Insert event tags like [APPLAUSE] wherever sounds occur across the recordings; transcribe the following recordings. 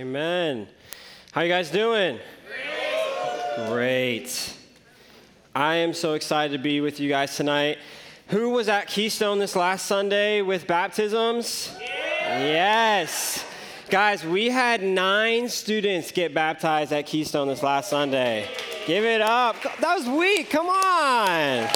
Amen. How you guys doing? Great. I am so excited to be with you guys tonight. Who was at Keystone this last Sunday with baptisms? Yes. Guys, we had nine students get baptized at Keystone this last Sunday. Give it up. That was weak. Come on.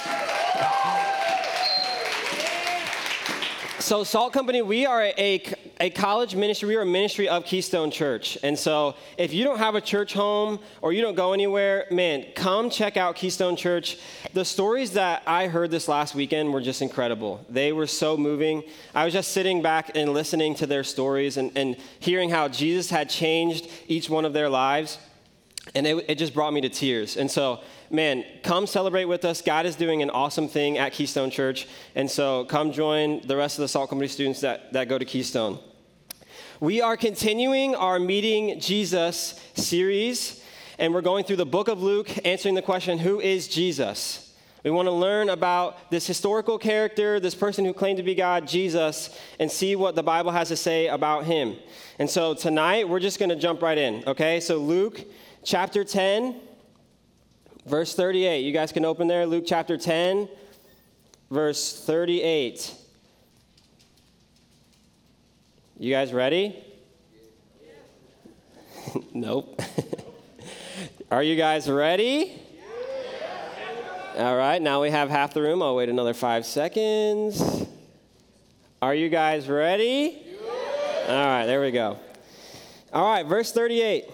So, Salt Company, we are a, a college ministry. We are a ministry of Keystone Church. And so, if you don't have a church home or you don't go anywhere, man, come check out Keystone Church. The stories that I heard this last weekend were just incredible. They were so moving. I was just sitting back and listening to their stories and, and hearing how Jesus had changed each one of their lives. And it, it just brought me to tears. And so, man, come celebrate with us. God is doing an awesome thing at Keystone Church. And so come join the rest of the Salt Company students that, that go to Keystone. We are continuing our Meeting Jesus series, and we're going through the book of Luke, answering the question Who is Jesus? We want to learn about this historical character, this person who claimed to be God, Jesus, and see what the Bible has to say about him. And so tonight, we're just going to jump right in, okay? So, Luke chapter 10, Verse 38. You guys can open there, Luke chapter 10, verse 38. You guys ready? [LAUGHS] nope. [LAUGHS] Are you guys ready? All right, now we have half the room. I'll wait another five seconds. Are you guys ready? All right, there we go. All right, verse 38.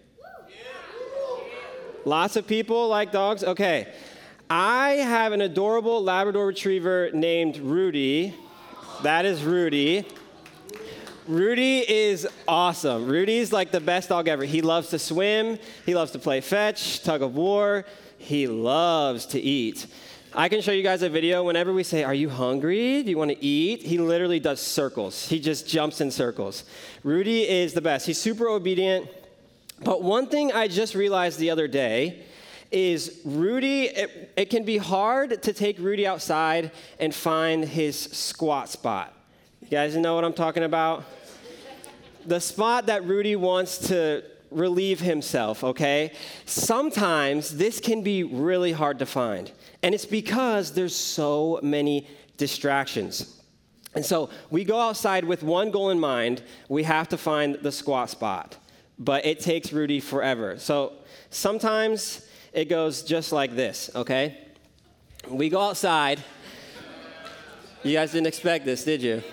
Lots of people like dogs? Okay. I have an adorable Labrador retriever named Rudy. That is Rudy. Rudy is awesome. Rudy's like the best dog ever. He loves to swim, he loves to play fetch, tug of war, he loves to eat. I can show you guys a video. Whenever we say, Are you hungry? Do you want to eat? He literally does circles. He just jumps in circles. Rudy is the best. He's super obedient. But one thing I just realized the other day is Rudy, it, it, can be hard to take Rudy outside and find his squat spot. You guys know what I'm talking about? The spot that Rudy wants to relieve himself, okay? Sometimes this can be really hard to find. And it's because there's so many distractions. And so we go outside with one goal in mind we have to find the squat spot but it takes Rudy forever. So sometimes it goes just like this, okay? We go outside. You guys didn't expect this, did you?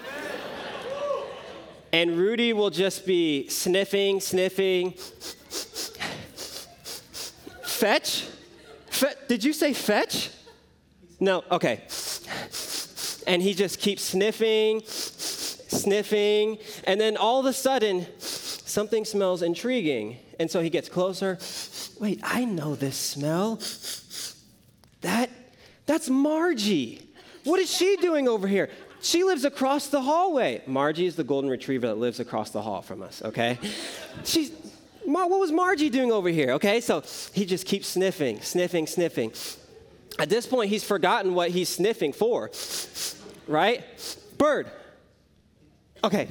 And Rudy will just be sniffing, sniffing. fetch? Fe- did you say fetch? No, okay. And he just keeps sniffing, sniffing, and then all of a sudden, something smells intriguing. And so he gets closer. Wait, I know this smell. That, that's Margie. What is she doing over here? She lives across the hallway. Margie is the golden retriever that lives across the hall from us, okay? She's, what was Margie doing over here? Okay, so he just keeps sniffing, sniffing, sniffing. At this point, he's forgotten what he's sniffing for, right? Bird. Okay,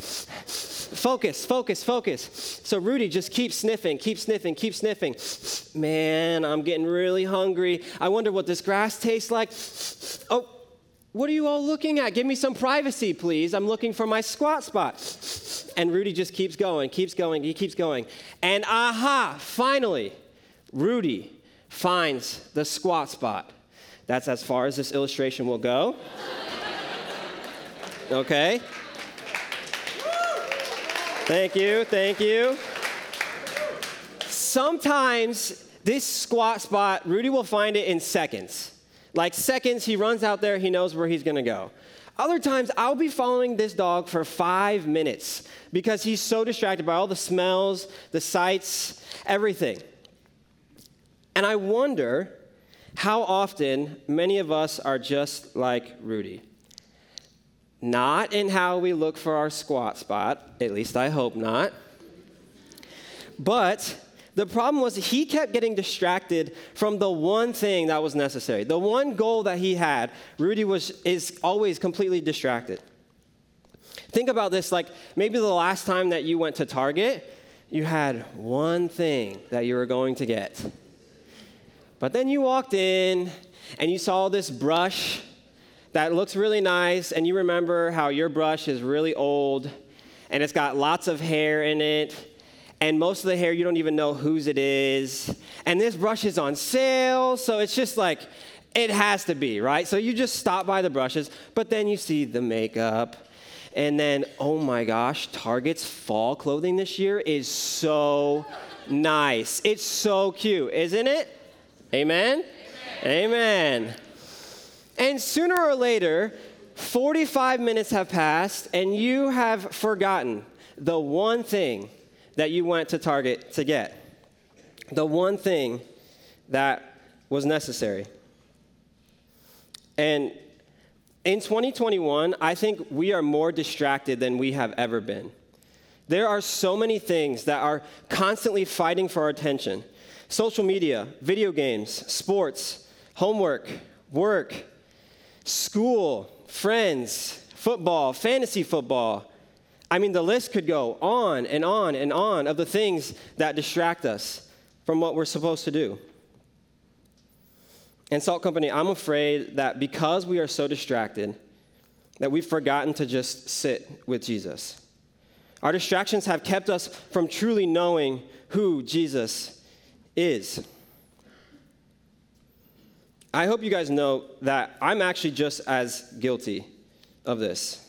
focus, focus, focus. So Rudy just keeps sniffing, keep sniffing, keep sniffing. Man, I'm getting really hungry. I wonder what this grass tastes like. Oh, what are you all looking at? Give me some privacy, please. I'm looking for my squat spot. And Rudy just keeps going, keeps going, he keeps going. And aha, finally, Rudy finds the squat spot. That's as far as this illustration will go. [LAUGHS] Okay? Thank you, thank you. Sometimes this squat spot, Rudy will find it in seconds. Like seconds, he runs out there, he knows where he's gonna go. Other times, I'll be following this dog for five minutes because he's so distracted by all the smells, the sights, everything. And I wonder how often many of us are just like Rudy. Not in how we look for our squat spot, at least I hope not. But the problem was he kept getting distracted from the one thing that was necessary. The one goal that he had, Rudy was is always completely distracted. Think about this like maybe the last time that you went to Target, you had one thing that you were going to get. But then you walked in and you saw this brush that looks really nice, and you remember how your brush is really old and it's got lots of hair in it, and most of the hair you don't even know whose it is. And this brush is on sale, so it's just like, it has to be, right? So you just stop by the brushes, but then you see the makeup. And then, oh my gosh, Target's fall clothing this year is so nice. It's so cute, isn't it? Amen? Amen. Amen. And sooner or later, 45 minutes have passed, and you have forgotten the one thing that you went to Target to get. The one thing that was necessary. And in 2021, I think we are more distracted than we have ever been. There are so many things that are constantly fighting for our attention social media, video games, sports, homework, work, school, friends, football, fantasy football. I mean, the list could go on and on and on of the things that distract us from what we're supposed to do. And Salt Company, I'm afraid that because we are so distracted, that we've forgotten to just sit with Jesus. Our distractions have kept us from truly knowing who Jesus is. I hope you guys know that I'm actually just as guilty of this.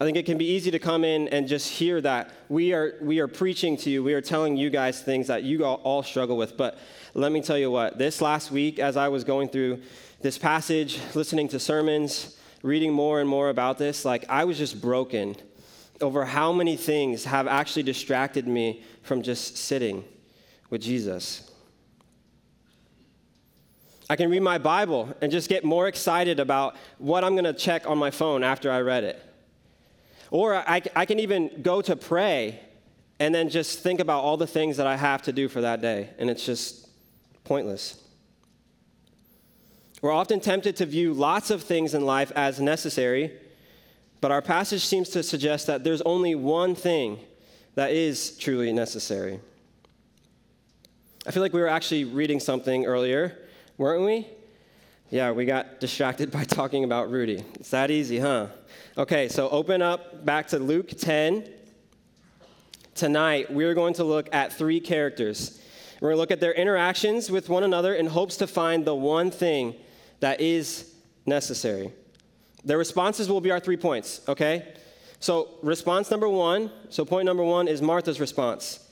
I think it can be easy to come in and just hear that we are, we are preaching to you, we are telling you guys things that you all, struggle with. But let me tell you what, this last week, as I was going through this passage, listening to sermons, reading more and more about this, like I was just broken over how many things have actually distracted me from just sitting with Jesus. I can read my Bible and just get more excited about what I'm going to check on my phone after I read it. Or I, I can even go to pray and then just think about all the things that I have to do for that day, and it's just pointless. We're often tempted to view lots of things in life as necessary, but our passage seems to suggest that there's only one thing that is truly necessary. I feel like we were actually reading something earlier, weren't we? Yeah, we got distracted by talking about Rudy. It's that easy, huh? Okay, so open up back to Luke 10. Tonight, we're going to look at three characters. We're going to look at their interactions with one another in hopes to find the one thing that is necessary. Their responses will be our three points, okay? So, response number one, so point number one is Martha's response.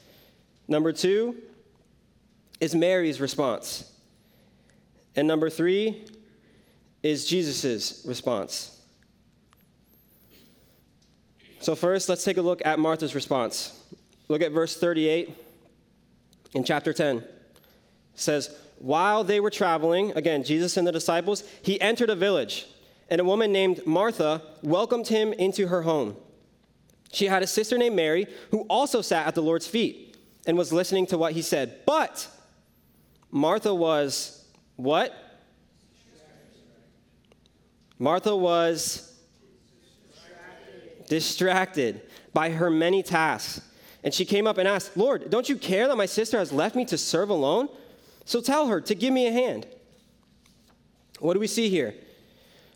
Number two, is Mary's response. And number three is Jesus' response. So, first, let's take a look at Martha's response. Look at verse 38 in chapter 10. It says, While they were traveling, again, Jesus and the disciples, he entered a village, and a woman named Martha welcomed him into her home. She had a sister named Mary who also sat at the Lord's feet and was listening to what he said. But Martha was what? Martha was distracted. distracted by her many tasks. And she came up and asked, Lord, don't you care that my sister has left me to serve alone? So tell her to give me a hand. What do we see here?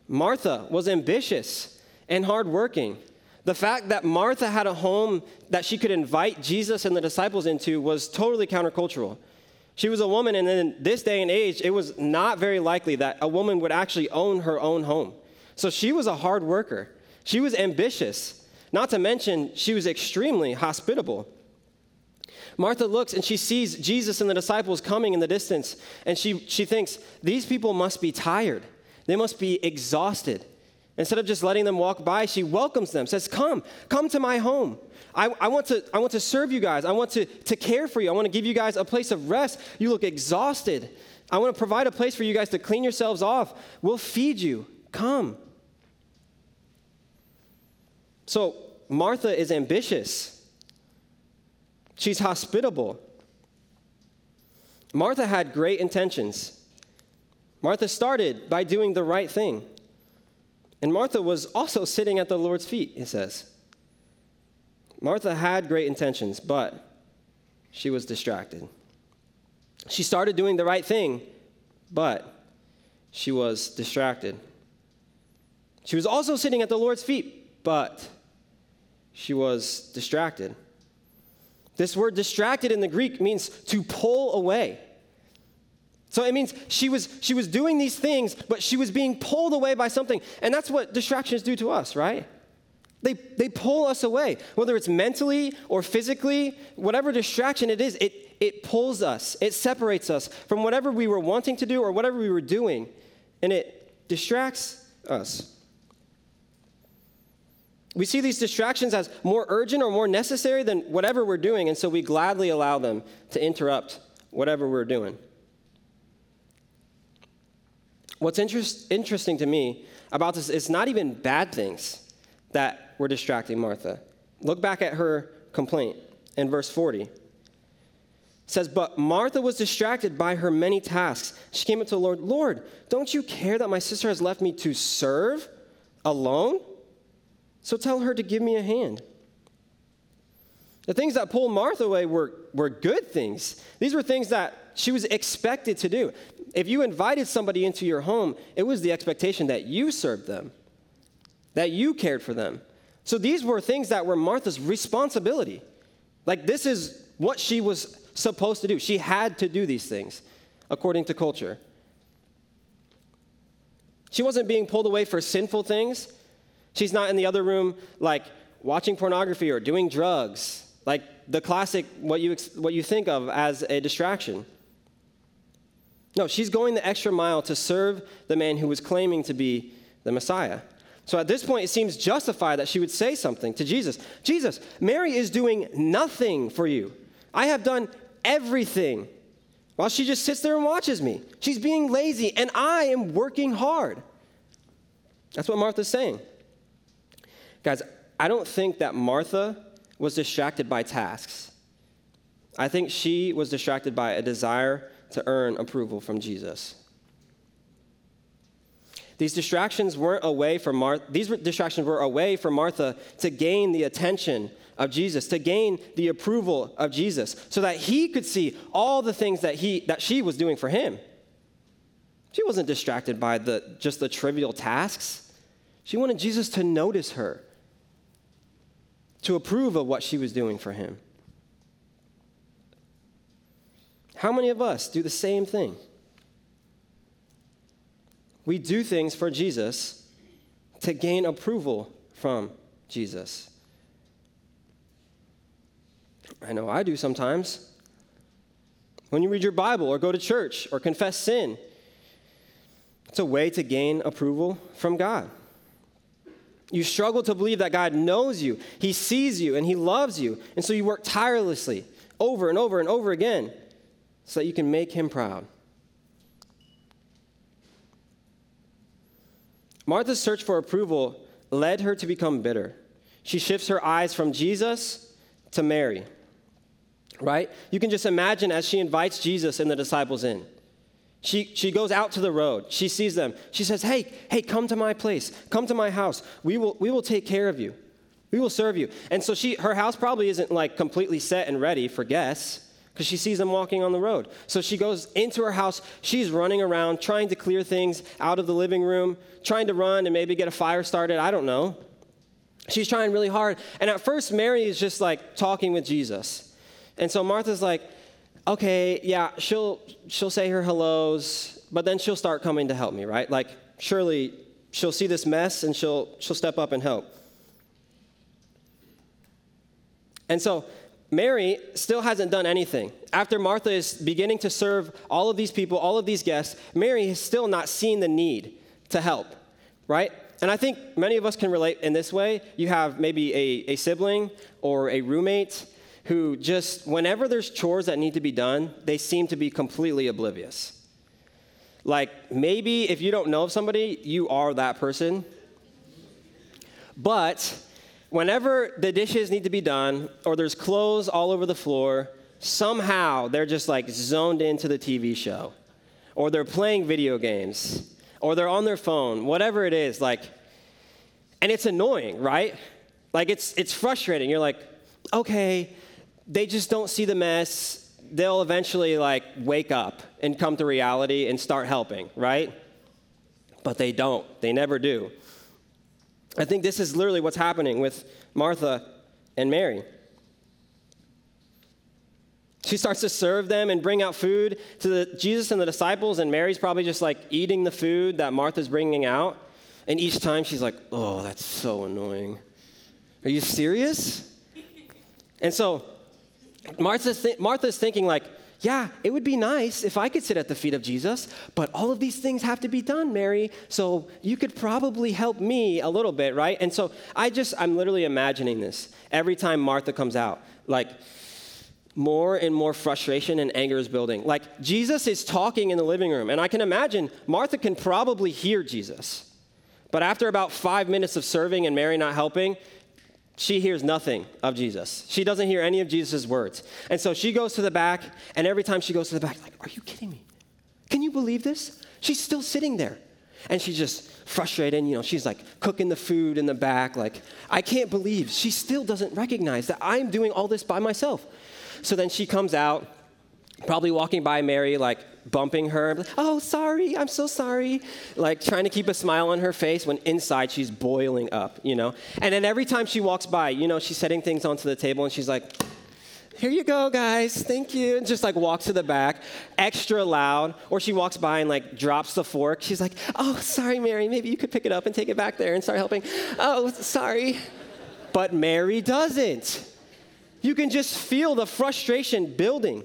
Martha was ambitious and hardworking. The fact that Martha had a home that she could invite Jesus and the disciples into was totally countercultural. She was a woman, and in this day and age, it was not very likely that a woman would actually own her own home. So she was a hard worker. She was ambitious. Not to mention, she was extremely hospitable. Martha looks and she sees Jesus and the disciples coming in the distance, and she, she thinks, These people must be tired. They must be exhausted. Instead of just letting them walk by, she welcomes them, says, Come, come to my home. I, I, want, to, I want to serve you guys. I want to, to care for you. I want to give you guys a place of rest. You look exhausted. I want to provide a place for you guys to clean yourselves off. We'll feed you. Come. So, Martha is ambitious, she's hospitable. Martha had great intentions. Martha started by doing the right thing. And Martha was also sitting at the Lord's feet, it says. Martha had great intentions, but she was distracted. She started doing the right thing, but she was distracted. She was also sitting at the Lord's feet, but she was distracted. This word distracted in the Greek means to pull away. So it means she was, she was doing these things, but she was being pulled away by something. And that's what distractions do to us, right? They, they pull us away. Whether it's mentally or physically, whatever distraction it is, it, it pulls us, it separates us from whatever we were wanting to do or whatever we were doing, and it distracts us. We see these distractions as more urgent or more necessary than whatever we're doing, and so we gladly allow them to interrupt whatever we're doing. What's interest, interesting to me about this is not even bad things that were distracting Martha. Look back at her complaint in verse 40. It says, But Martha was distracted by her many tasks. She came up to the Lord, Lord, don't you care that my sister has left me to serve alone? So tell her to give me a hand. The things that pulled Martha away were, were good things. These were things that she was expected to do. If you invited somebody into your home, it was the expectation that you served them, that you cared for them. So these were things that were Martha's responsibility. Like, this is what she was supposed to do. She had to do these things according to culture. She wasn't being pulled away for sinful things. She's not in the other room, like watching pornography or doing drugs, like the classic, what you, what you think of as a distraction. No, she's going the extra mile to serve the man who was claiming to be the Messiah. So at this point, it seems justified that she would say something to Jesus Jesus, Mary is doing nothing for you. I have done everything while she just sits there and watches me. She's being lazy, and I am working hard. That's what Martha's saying. Guys, I don't think that Martha was distracted by tasks. I think she was distracted by a desire to earn approval from Jesus. These distractions weren't a way for Martha, these distractions were a way for Martha to gain the attention of Jesus, to gain the approval of Jesus, so that he could see all the things that he that she was doing for him. She wasn't distracted by the just the trivial tasks. She wanted Jesus to notice her, to approve of what she was doing for him. How many of us do the same thing? We do things for Jesus to gain approval from Jesus. I know I do sometimes. When you read your Bible or go to church or confess sin, it's a way to gain approval from God. You struggle to believe that God knows you, He sees you, and He loves you. And so you work tirelessly over and over and over again so that you can make Him proud. Martha's search for approval led her to become bitter. She shifts her eyes from Jesus to Mary, right? You can just imagine as she invites Jesus and the disciples in. She, she goes out to the road. She sees them. She says, Hey, hey, come to my place. Come to my house. We will, we will take care of you. We will serve you. And so she, her house probably isn't like completely set and ready for guests because she sees them walking on the road. So she goes into her house. She's running around trying to clear things out of the living room, trying to run and maybe get a fire started. I don't know. She's trying really hard. And at first, Mary is just like talking with Jesus. And so Martha's like, okay, yeah, she'll she'll say her hellos, but then she'll start coming to help me, right? Like surely she'll see this mess and she'll she'll step up and help. And so Mary still hasn't done anything. After Martha is beginning to serve all of these people, all of these guests, Mary has still not seen the need to help, right? And I think many of us can relate in this way. You have maybe a, a sibling or a roommate who just, whenever there's chores that need to be done, they seem to be completely oblivious. Like maybe if you don't know somebody, you are that person. But whenever the dishes need to be done or there's clothes all over the floor, somehow they're just like zoned into the TV show or they're playing video games or they're on their phone, whatever it is, like, and it's annoying, right? Like it's it's frustrating. You're like, okay, they just don't see the mess. They'll eventually like wake up and come to reality and start helping, right? But they don't. They never do. I think this is literally what's happening with Martha and Mary. She starts to serve them and bring out food to the, Jesus and the disciples, and Mary's probably just like eating the food that Martha's bringing out. And each time she's like, oh, that's so annoying. Are you serious? And so Martha's, th- Martha's thinking, like, yeah, it would be nice if I could sit at the feet of Jesus, but all of these things have to be done, Mary. So you could probably help me a little bit, right? And so I just, I'm literally imagining this every time Martha comes out. Like, more and more frustration and anger is building. Like, Jesus is talking in the living room, and I can imagine Martha can probably hear Jesus. But after about five minutes of serving and Mary not helping, she hears nothing of Jesus. She doesn't hear any of Jesus' words. And so she goes to the back, and every time she goes to the back, like, are you kidding me? Can you believe this? She's still sitting there. And she's just frustrated. You know, she's like cooking the food in the back. Like, I can't believe she still doesn't recognize that I'm doing all this by myself. So then she comes out, probably walking by Mary, like bumping her. Oh, sorry, I'm so sorry. Like trying to keep a smile on her face when inside she's boiling up, you know? And then every time she walks by, you know, she's setting things onto the table and she's like, here you go, guys. Thank you. And just like walks to the back, extra loud. Or she walks by and like drops the fork. She's like, oh, sorry, Mary. Maybe you could pick it up and take it back there and start helping. Oh, sorry. But Mary doesn't. You can just feel the frustration building.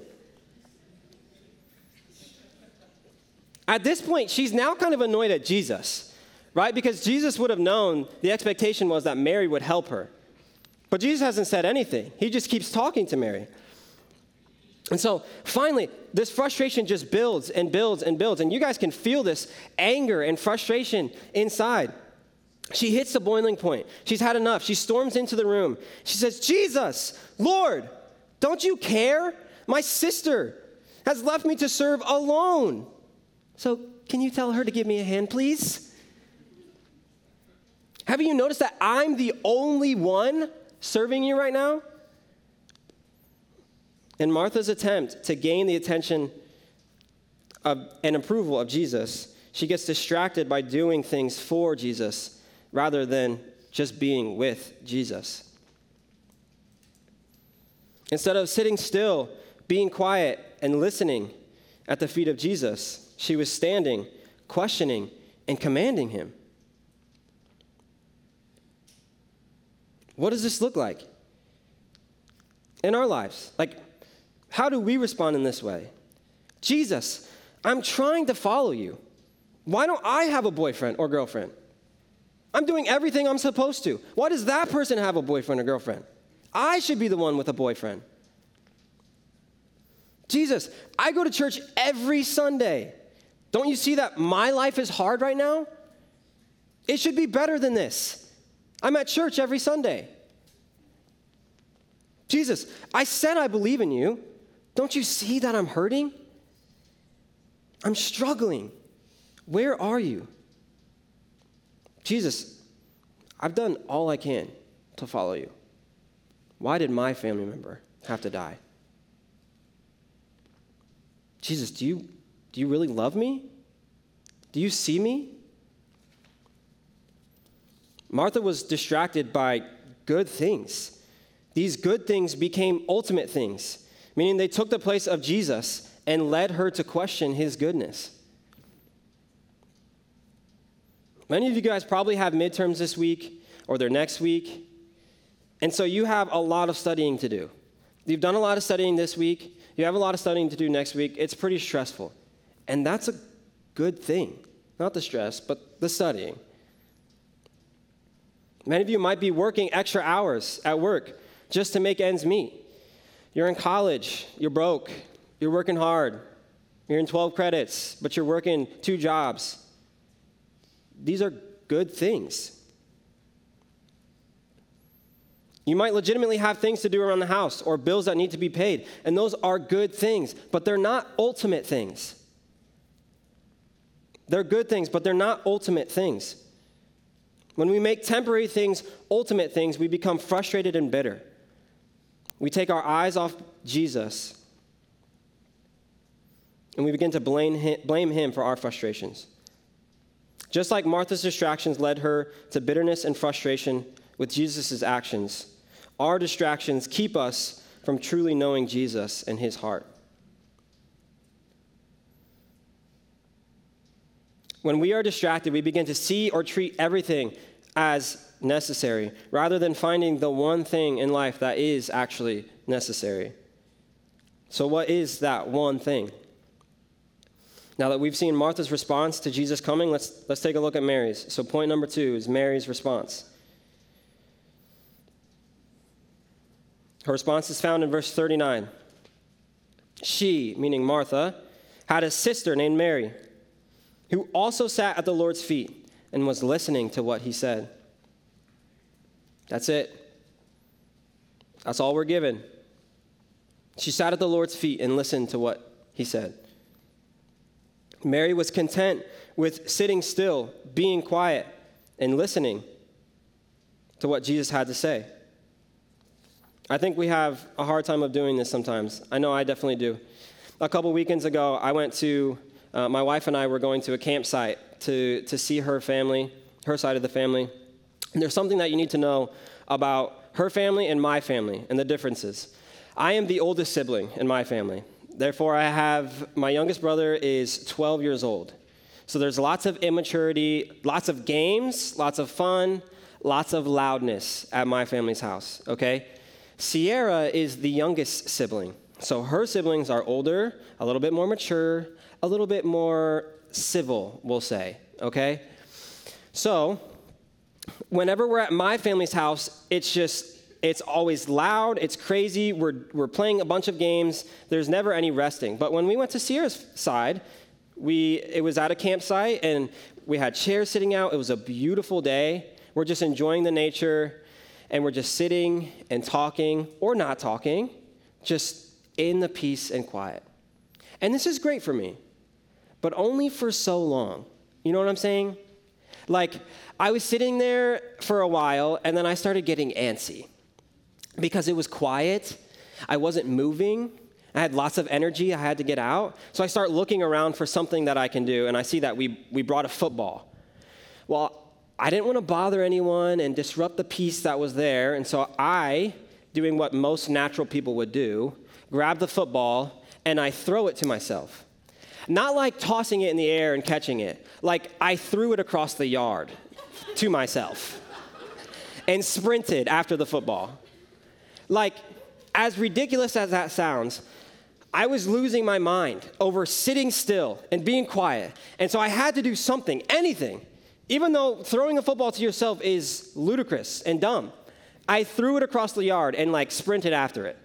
At this point, she's now kind of annoyed at Jesus, right? Because Jesus would have known the expectation was that Mary would help her. But Jesus hasn't said anything, he just keeps talking to Mary. And so finally, this frustration just builds and builds and builds. And you guys can feel this anger and frustration inside. She hits the boiling point. She's had enough. She storms into the room. She says, Jesus, Lord, don't you care? My sister has left me to serve alone. So, can you tell her to give me a hand, please? Haven't you noticed that I'm the only one serving you right now? In Martha's attempt to gain the attention of, and approval of Jesus, she gets distracted by doing things for Jesus rather than just being with Jesus. Instead of sitting still, being quiet, and listening at the feet of Jesus, she was standing, questioning, and commanding him. What does this look like in our lives? Like, how do we respond in this way? Jesus, I'm trying to follow you. Why don't I have a boyfriend or girlfriend? I'm doing everything I'm supposed to. Why does that person have a boyfriend or girlfriend? I should be the one with a boyfriend. Jesus, I go to church every Sunday. Don't you see that my life is hard right now? It should be better than this. I'm at church every Sunday. Jesus, I said I believe in you. Don't you see that I'm hurting? I'm struggling. Where are you? Jesus, I've done all I can to follow you. Why did my family member have to die? Jesus, do you, do you really love me? Do you see me? Martha was distracted by good things. These good things became ultimate things, meaning they took the place of Jesus and led her to question his goodness. Many of you guys probably have midterms this week or their next week, and so you have a lot of studying to do. You've done a lot of studying this week, you have a lot of studying to do next week. It's pretty stressful. And that's a good thing. Not the stress, but the studying. Many of you might be working extra hours at work just to make ends meet. You're in college, you're broke, you're working hard, you're in 12 credits, but you're working two jobs. These are good things. You might legitimately have things to do around the house or bills that need to be paid, and those are good things, but they're not ultimate things. They're good things, but they're not ultimate things. When we make temporary things ultimate things, we become frustrated and bitter. We take our eyes off Jesus and we begin to blame him, blame him for our frustrations. Just like Martha's distractions led her to bitterness and frustration with Jesus' actions, our distractions keep us from truly knowing Jesus and his heart. When we are distracted, we begin to see or treat everything as necessary rather than finding the one thing in life that is actually necessary. So, what is that one thing? Now that we've seen Martha's response to Jesus coming, let's, let's take a look at Mary's. So, point number two is Mary's response. Her response is found in verse 39. She, meaning Martha, had a sister named Mary who also sat at the Lord's feet and was listening to what he said. That's it. That's all we're given. She sat at the Lord's feet and listened to what he said. Mary was content with sitting still, being quiet, and listening to what Jesus had to say. I think we have a hard time of doing this sometimes. I know I definitely do. A couple weekends ago, I went to uh, my wife and I were going to a campsite to, to see her family, her side of the family. And there's something that you need to know about her family and my family and the differences. I am the oldest sibling in my family. Therefore, I have my youngest brother is 12 years old. So there's lots of immaturity, lots of games, lots of fun, lots of loudness at my family's house, okay? Sierra is the youngest sibling. So her siblings are older, a little bit more mature, a little bit more civil, we'll say, okay? So, whenever we're at my family's house, it's just, it's always loud, it's crazy, we're, we're playing a bunch of games, there's never any resting. But when we went to Sierra's side, we, it was at a campsite and we had chairs sitting out, it was a beautiful day. We're just enjoying the nature and we're just sitting and talking or not talking, just in the peace and quiet. And this is great for me but only for so long. You know what I'm saying? Like, I was sitting there for a while, and then I started getting antsy because it was quiet. I wasn't moving. I had lots of energy. I had to get out. So I start looking around for something that I can do, and I see that we, we brought a football. Well, I didn't want to bother anyone and disrupt the peace that was there, and so I, doing what most natural people would do, grab the football and I throw it to myself. Not like tossing it in the air and catching it, like I threw it across the yard to myself and sprinted after the football. Like, as ridiculous as that sounds, I was losing my mind over sitting still and being quiet. And so I had to do something, anything. Even though throwing a football to yourself is ludicrous and dumb, I threw it across the yard and like sprinted after it.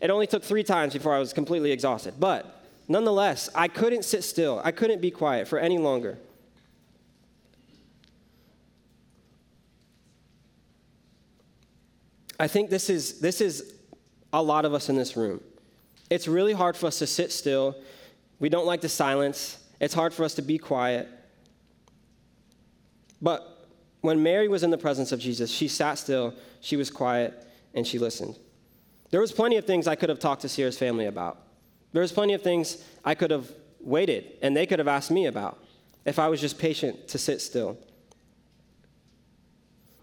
It only took three times before I was completely exhausted. But Nonetheless, I couldn't sit still. I couldn't be quiet for any longer. I think this is, this is a lot of us in this room. It's really hard for us to sit still. We don't like the silence. It's hard for us to be quiet. But when Mary was in the presence of Jesus, she sat still, she was quiet, and she listened. There was plenty of things I could have talked to Sierra's family about. There's plenty of things I could have waited and they could have asked me about if I was just patient to sit still.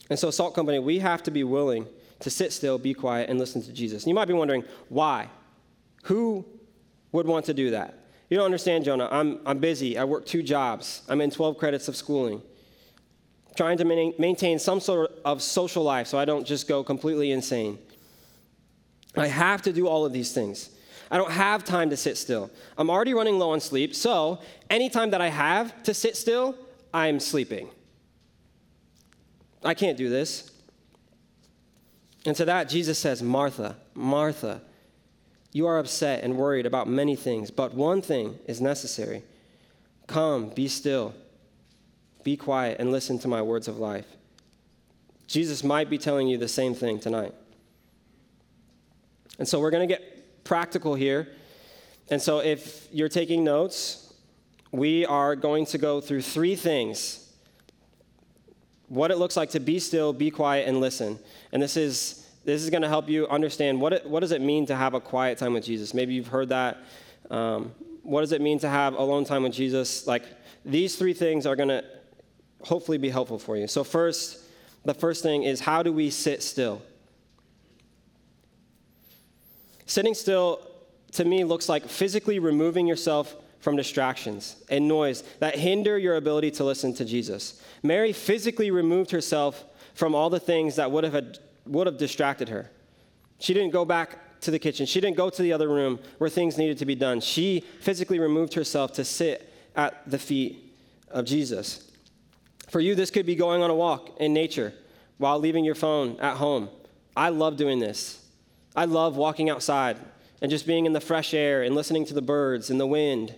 And so, Salt Company, we have to be willing to sit still, be quiet, and listen to Jesus. And you might be wondering, why? Who would want to do that? You don't understand, Jonah. I'm, I'm busy. I work two jobs. I'm in 12 credits of schooling. Trying to maintain some sort of social life so I don't just go completely insane. I have to do all of these things. I don't have time to sit still. I'm already running low on sleep, so anytime that I have to sit still, I'm sleeping. I can't do this. And to that, Jesus says, Martha, Martha, you are upset and worried about many things, but one thing is necessary. Come, be still, be quiet, and listen to my words of life. Jesus might be telling you the same thing tonight. And so we're going to get practical here. And so if you're taking notes, we are going to go through three things what it looks like to be still, be quiet, and listen. And this is this is going to help you understand what it, what does it mean to have a quiet time with Jesus. Maybe you've heard that. Um, what does it mean to have alone time with Jesus? Like these three things are going to hopefully be helpful for you. So first, the first thing is how do we sit still? Sitting still to me looks like physically removing yourself from distractions and noise that hinder your ability to listen to Jesus. Mary physically removed herself from all the things that would have, would have distracted her. She didn't go back to the kitchen. She didn't go to the other room where things needed to be done. She physically removed herself to sit at the feet of Jesus. For you, this could be going on a walk in nature while leaving your phone at home. I love doing this. I love walking outside and just being in the fresh air and listening to the birds and the wind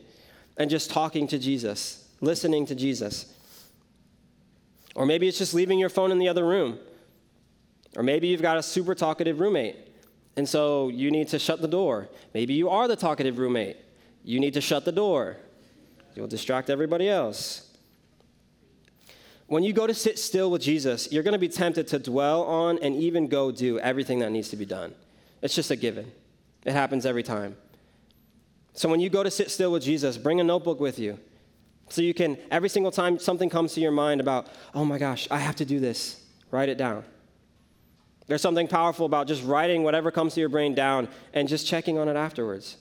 and just talking to Jesus, listening to Jesus. Or maybe it's just leaving your phone in the other room. Or maybe you've got a super talkative roommate, and so you need to shut the door. Maybe you are the talkative roommate. You need to shut the door. You'll distract everybody else. When you go to sit still with Jesus, you're going to be tempted to dwell on and even go do everything that needs to be done. It's just a given, it happens every time. So when you go to sit still with Jesus, bring a notebook with you. So you can, every single time something comes to your mind about, oh my gosh, I have to do this, write it down. There's something powerful about just writing whatever comes to your brain down and just checking on it afterwards.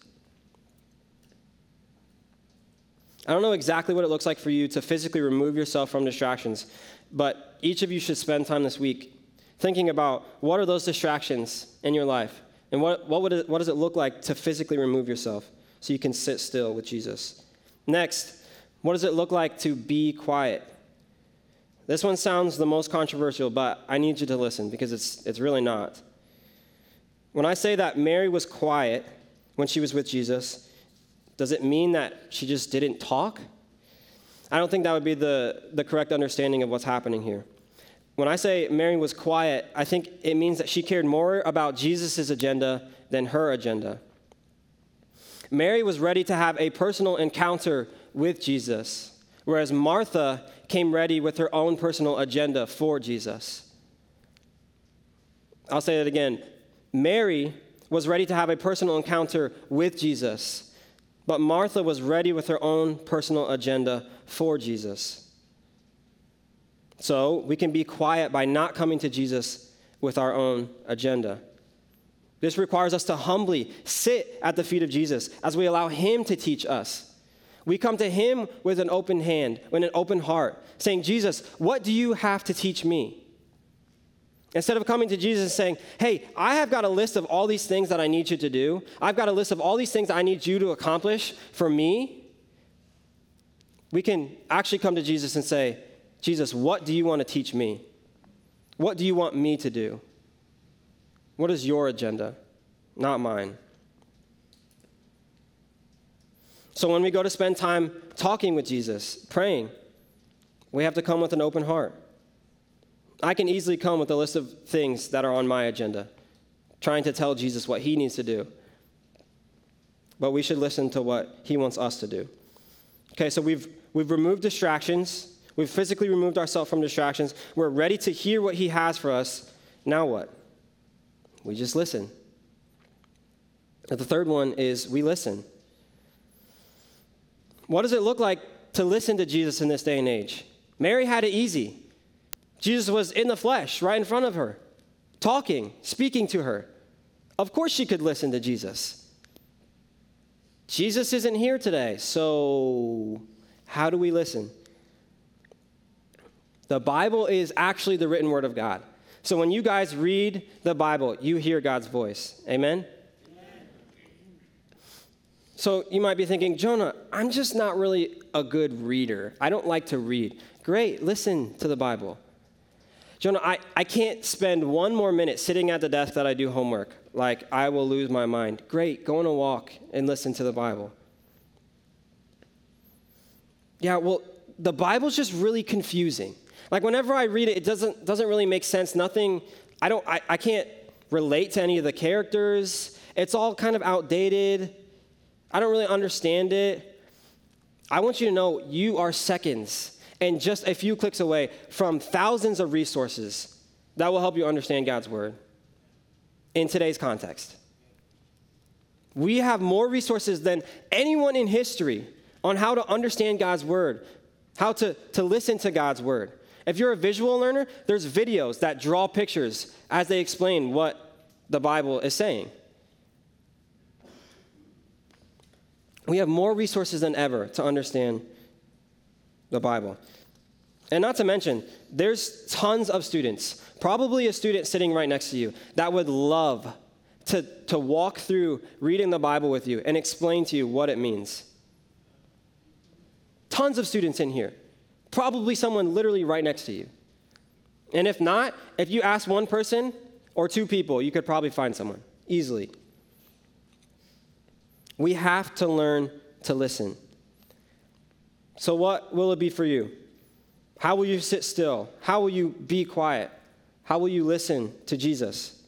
I don't know exactly what it looks like for you to physically remove yourself from distractions, but each of you should spend time this week thinking about what are those distractions in your life and what, what, would it, what does it look like to physically remove yourself so you can sit still with Jesus. Next, what does it look like to be quiet? This one sounds the most controversial, but I need you to listen because it's, it's really not. When I say that Mary was quiet when she was with Jesus, does it mean that she just didn't talk? I don't think that would be the, the correct understanding of what's happening here. When I say Mary was quiet, I think it means that she cared more about Jesus' agenda than her agenda. Mary was ready to have a personal encounter with Jesus, whereas Martha came ready with her own personal agenda for Jesus. I'll say that again. Mary was ready to have a personal encounter with Jesus, but Martha was ready with her own personal agenda for Jesus. So we can be quiet by not coming to Jesus with our own agenda. This requires us to humbly sit at the feet of Jesus as we allow Him to teach us. We come to Him with an open hand, with an open heart, saying, Jesus, what do you have to teach me? Instead of coming to Jesus and saying, Hey, I have got a list of all these things that I need you to do, I've got a list of all these things I need you to accomplish for me, we can actually come to Jesus and say, Jesus, what do you want to teach me? What do you want me to do? What is your agenda? Not mine. So when we go to spend time talking with Jesus, praying, we have to come with an open heart. I can easily come with a list of things that are on my agenda, trying to tell Jesus what he needs to do. But we should listen to what he wants us to do. Okay, so we've, we've removed distractions. We've physically removed ourselves from distractions. We're ready to hear what he has for us. Now what? We just listen. And the third one is we listen. What does it look like to listen to Jesus in this day and age? Mary had it easy. Jesus was in the flesh, right in front of her, talking, speaking to her. Of course, she could listen to Jesus. Jesus isn't here today, so how do we listen? The Bible is actually the written word of God. So when you guys read the Bible, you hear God's voice. Amen? So you might be thinking, Jonah, I'm just not really a good reader. I don't like to read. Great, listen to the Bible. Jonah, I, I can't spend one more minute sitting at the desk that I do homework. Like, I will lose my mind. Great, go on a walk and listen to the Bible. Yeah, well, the Bible's just really confusing. Like, whenever I read it, it doesn't, doesn't really make sense. Nothing, I don't, I, I can't relate to any of the characters. It's all kind of outdated. I don't really understand it. I want you to know you are seconds and just a few clicks away from thousands of resources that will help you understand God's word in today's context. We have more resources than anyone in history on how to understand God's word, how to, to listen to God's word. If you're a visual learner, there's videos that draw pictures as they explain what the Bible is saying. We have more resources than ever to understand the Bible. And not to mention, there's tons of students, probably a student sitting right next to you, that would love to, to walk through reading the Bible with you and explain to you what it means. Tons of students in here, probably someone literally right next to you. And if not, if you ask one person or two people, you could probably find someone easily. We have to learn to listen. So, what will it be for you? How will you sit still? How will you be quiet? How will you listen to Jesus?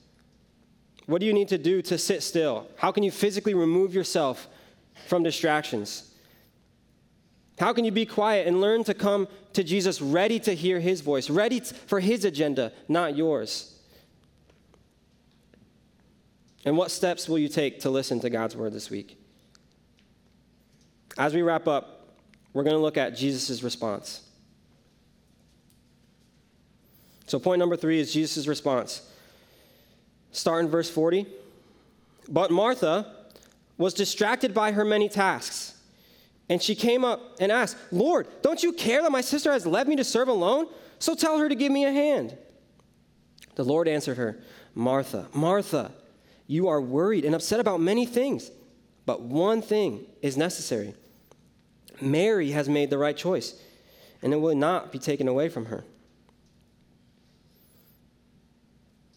What do you need to do to sit still? How can you physically remove yourself from distractions? How can you be quiet and learn to come to Jesus ready to hear his voice, ready for his agenda, not yours? And what steps will you take to listen to God's word this week? As we wrap up, we're going to look at Jesus' response. So, point number three is Jesus' response. Start in verse 40. But Martha was distracted by her many tasks. And she came up and asked, Lord, don't you care that my sister has left me to serve alone? So tell her to give me a hand. The Lord answered her, Martha, Martha, you are worried and upset about many things, but one thing is necessary. Mary has made the right choice, and it will not be taken away from her.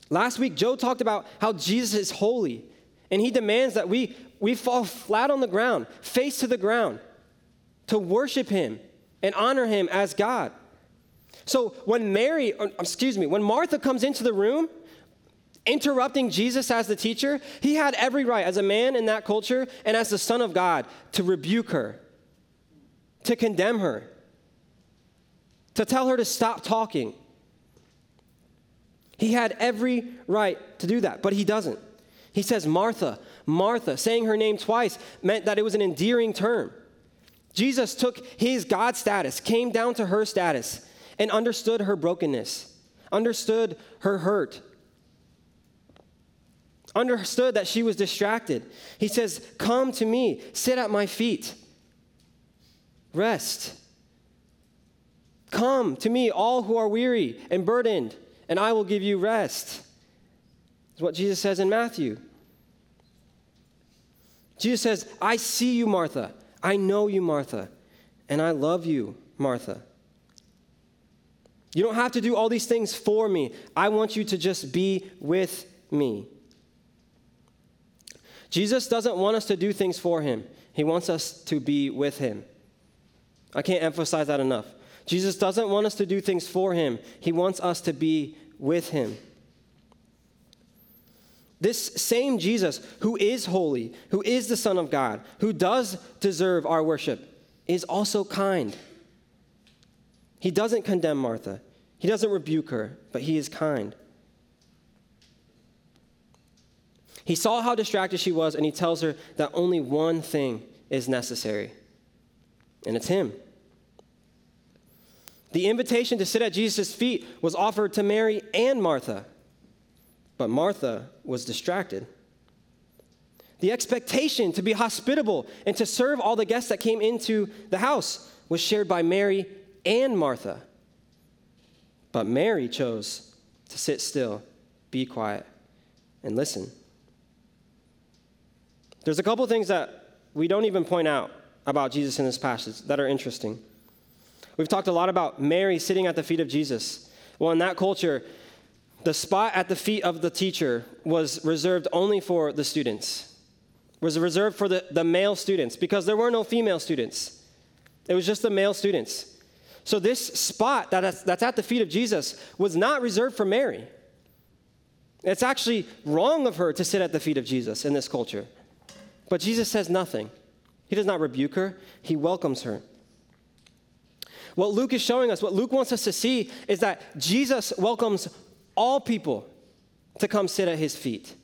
Last week, Joe talked about how Jesus is holy, and he demands that we, we fall flat on the ground, face to the ground, to worship him and honor him as God. So when Mary, uh, excuse me, when Martha comes into the room, interrupting Jesus as the teacher, he had every right, as a man in that culture and as the Son of God, to rebuke her, to condemn her, to tell her to stop talking. He had every right to do that, but he doesn't. He says, Martha, Martha. Saying her name twice meant that it was an endearing term. Jesus took his God status, came down to her status, and understood her brokenness, understood her hurt, understood that she was distracted. He says, Come to me, sit at my feet, rest. Come to me, all who are weary and burdened, and I will give you rest. Is what Jesus says in Matthew. Jesus says, I see you, Martha. I know you, Martha. And I love you, Martha. You don't have to do all these things for me. I want you to just be with me. Jesus doesn't want us to do things for him, he wants us to be with him. I can't emphasize that enough. Jesus doesn't want us to do things for him, he wants us to be with him. This same Jesus, who is holy, who is the Son of God, who does deserve our worship, is also kind. He doesn't condemn Martha, he doesn't rebuke her, but he is kind. He saw how distracted she was, and he tells her that only one thing is necessary, and it's him. The invitation to sit at Jesus' feet was offered to Mary and Martha, but Martha was distracted. The expectation to be hospitable and to serve all the guests that came into the house was shared by Mary and Martha. But Mary chose to sit still, be quiet, and listen. There's a couple things that we don't even point out about Jesus in this passage that are interesting. We've talked a lot about Mary sitting at the feet of Jesus. Well, in that culture, the spot at the feet of the teacher was reserved only for the students, was reserved for the, the male students because there were no female students. It was just the male students. So, this spot that that's at the feet of Jesus was not reserved for Mary. It's actually wrong of her to sit at the feet of Jesus in this culture. But Jesus says nothing. He does not rebuke her, he welcomes her. What Luke is showing us, what Luke wants us to see, is that Jesus welcomes all people to come sit at his feet.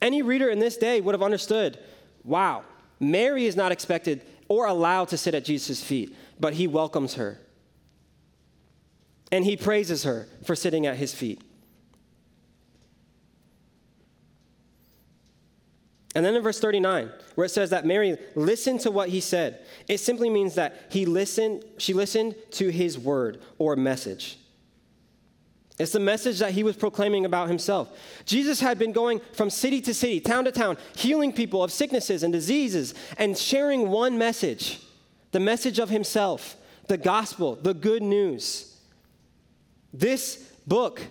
Any reader in this day would have understood wow, Mary is not expected or allowed to sit at Jesus' feet, but he welcomes her. And he praises her for sitting at his feet. And then in verse 39, where it says that Mary listened to what he said, it simply means that he listened, she listened to his word or message. It's the message that he was proclaiming about himself. Jesus had been going from city to city, town to town, healing people of sicknesses and diseases, and sharing one message the message of himself, the gospel, the good news. This book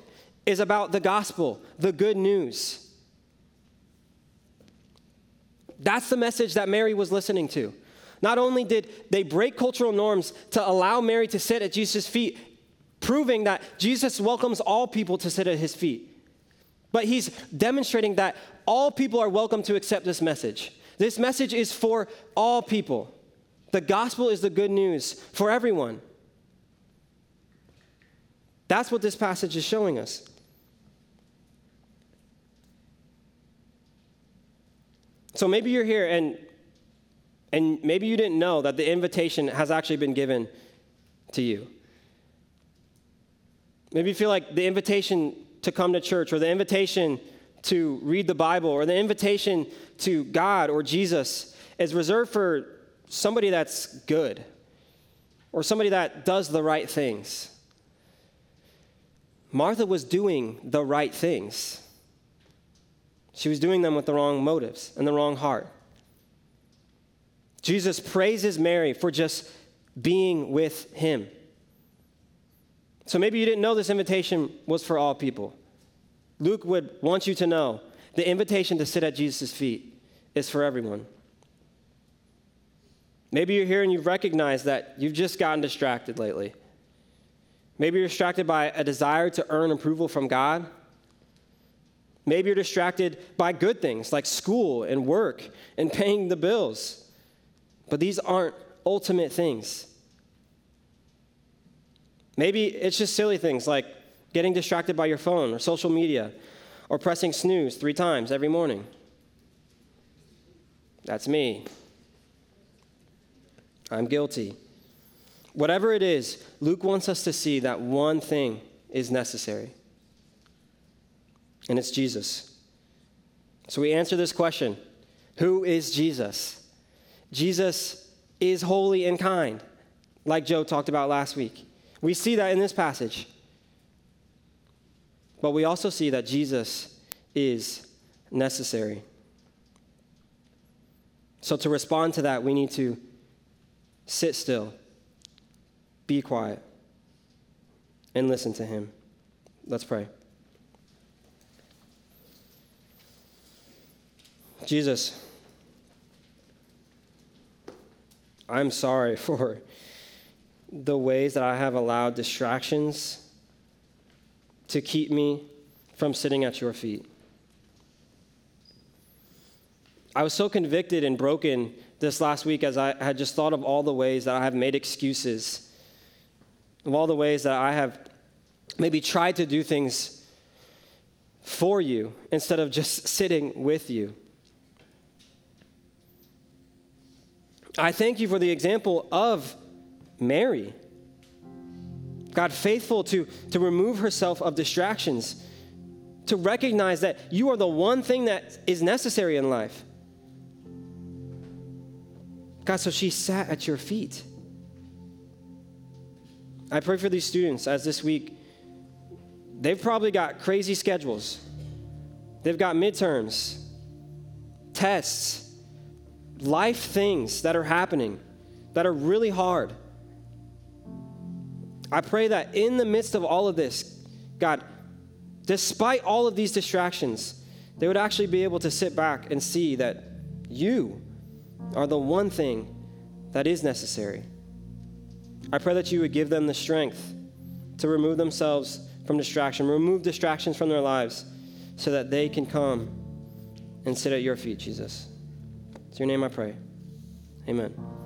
is about the gospel, the good news. That's the message that Mary was listening to. Not only did they break cultural norms to allow Mary to sit at Jesus' feet, proving that Jesus welcomes all people to sit at his feet, but he's demonstrating that all people are welcome to accept this message. This message is for all people. The gospel is the good news for everyone. That's what this passage is showing us. So maybe you're here and and maybe you didn't know that the invitation has actually been given to you. Maybe you feel like the invitation to come to church or the invitation to read the Bible or the invitation to God or Jesus is reserved for somebody that's good or somebody that does the right things. Martha was doing the right things. She was doing them with the wrong motives and the wrong heart. Jesus praises Mary for just being with him. So maybe you didn't know this invitation was for all people. Luke would want you to know the invitation to sit at Jesus' feet is for everyone. Maybe you're here and you've recognized that you've just gotten distracted lately. Maybe you're distracted by a desire to earn approval from God Maybe you're distracted by good things like school and work and paying the bills. But these aren't ultimate things. Maybe it's just silly things like getting distracted by your phone or social media or pressing snooze three times every morning. That's me. I'm guilty. Whatever it is, Luke wants us to see that one thing is necessary and it's Jesus. So we answer this question Who is Jesus? Jesus is holy and kind, like Joe talked about last week. We see that in this passage. But we also see that Jesus is necessary. So, to respond to that, we need to sit still, be quiet, and listen to Him. Let's pray. Jesus, I'm sorry [LAUGHS] for the ways that I have allowed distractions to keep me from sitting at your feet. I was so convicted and broken this last week as I had just thought of all the ways that I have made excuses, of all the ways that I have maybe tried to do things for you instead of just sitting with you. I thank you for the example of Mary. God, faithful to, to remove herself of distractions, to recognize that you are the one thing that is necessary in life. God, so she sat at your feet. I pray for these students as this week, they've probably got crazy schedules. They've got midterms, tests, life things that are happening that are really hard. I pray that in the midst of all of this, God, despite all of these distractions, they would actually be able to sit back and see that you are the one thing that is necessary. I pray that you would give them the strength to remove themselves from distraction, remove distractions from their lives so that they can come and sit at your feet, Jesus. It's your name I pray. Amen.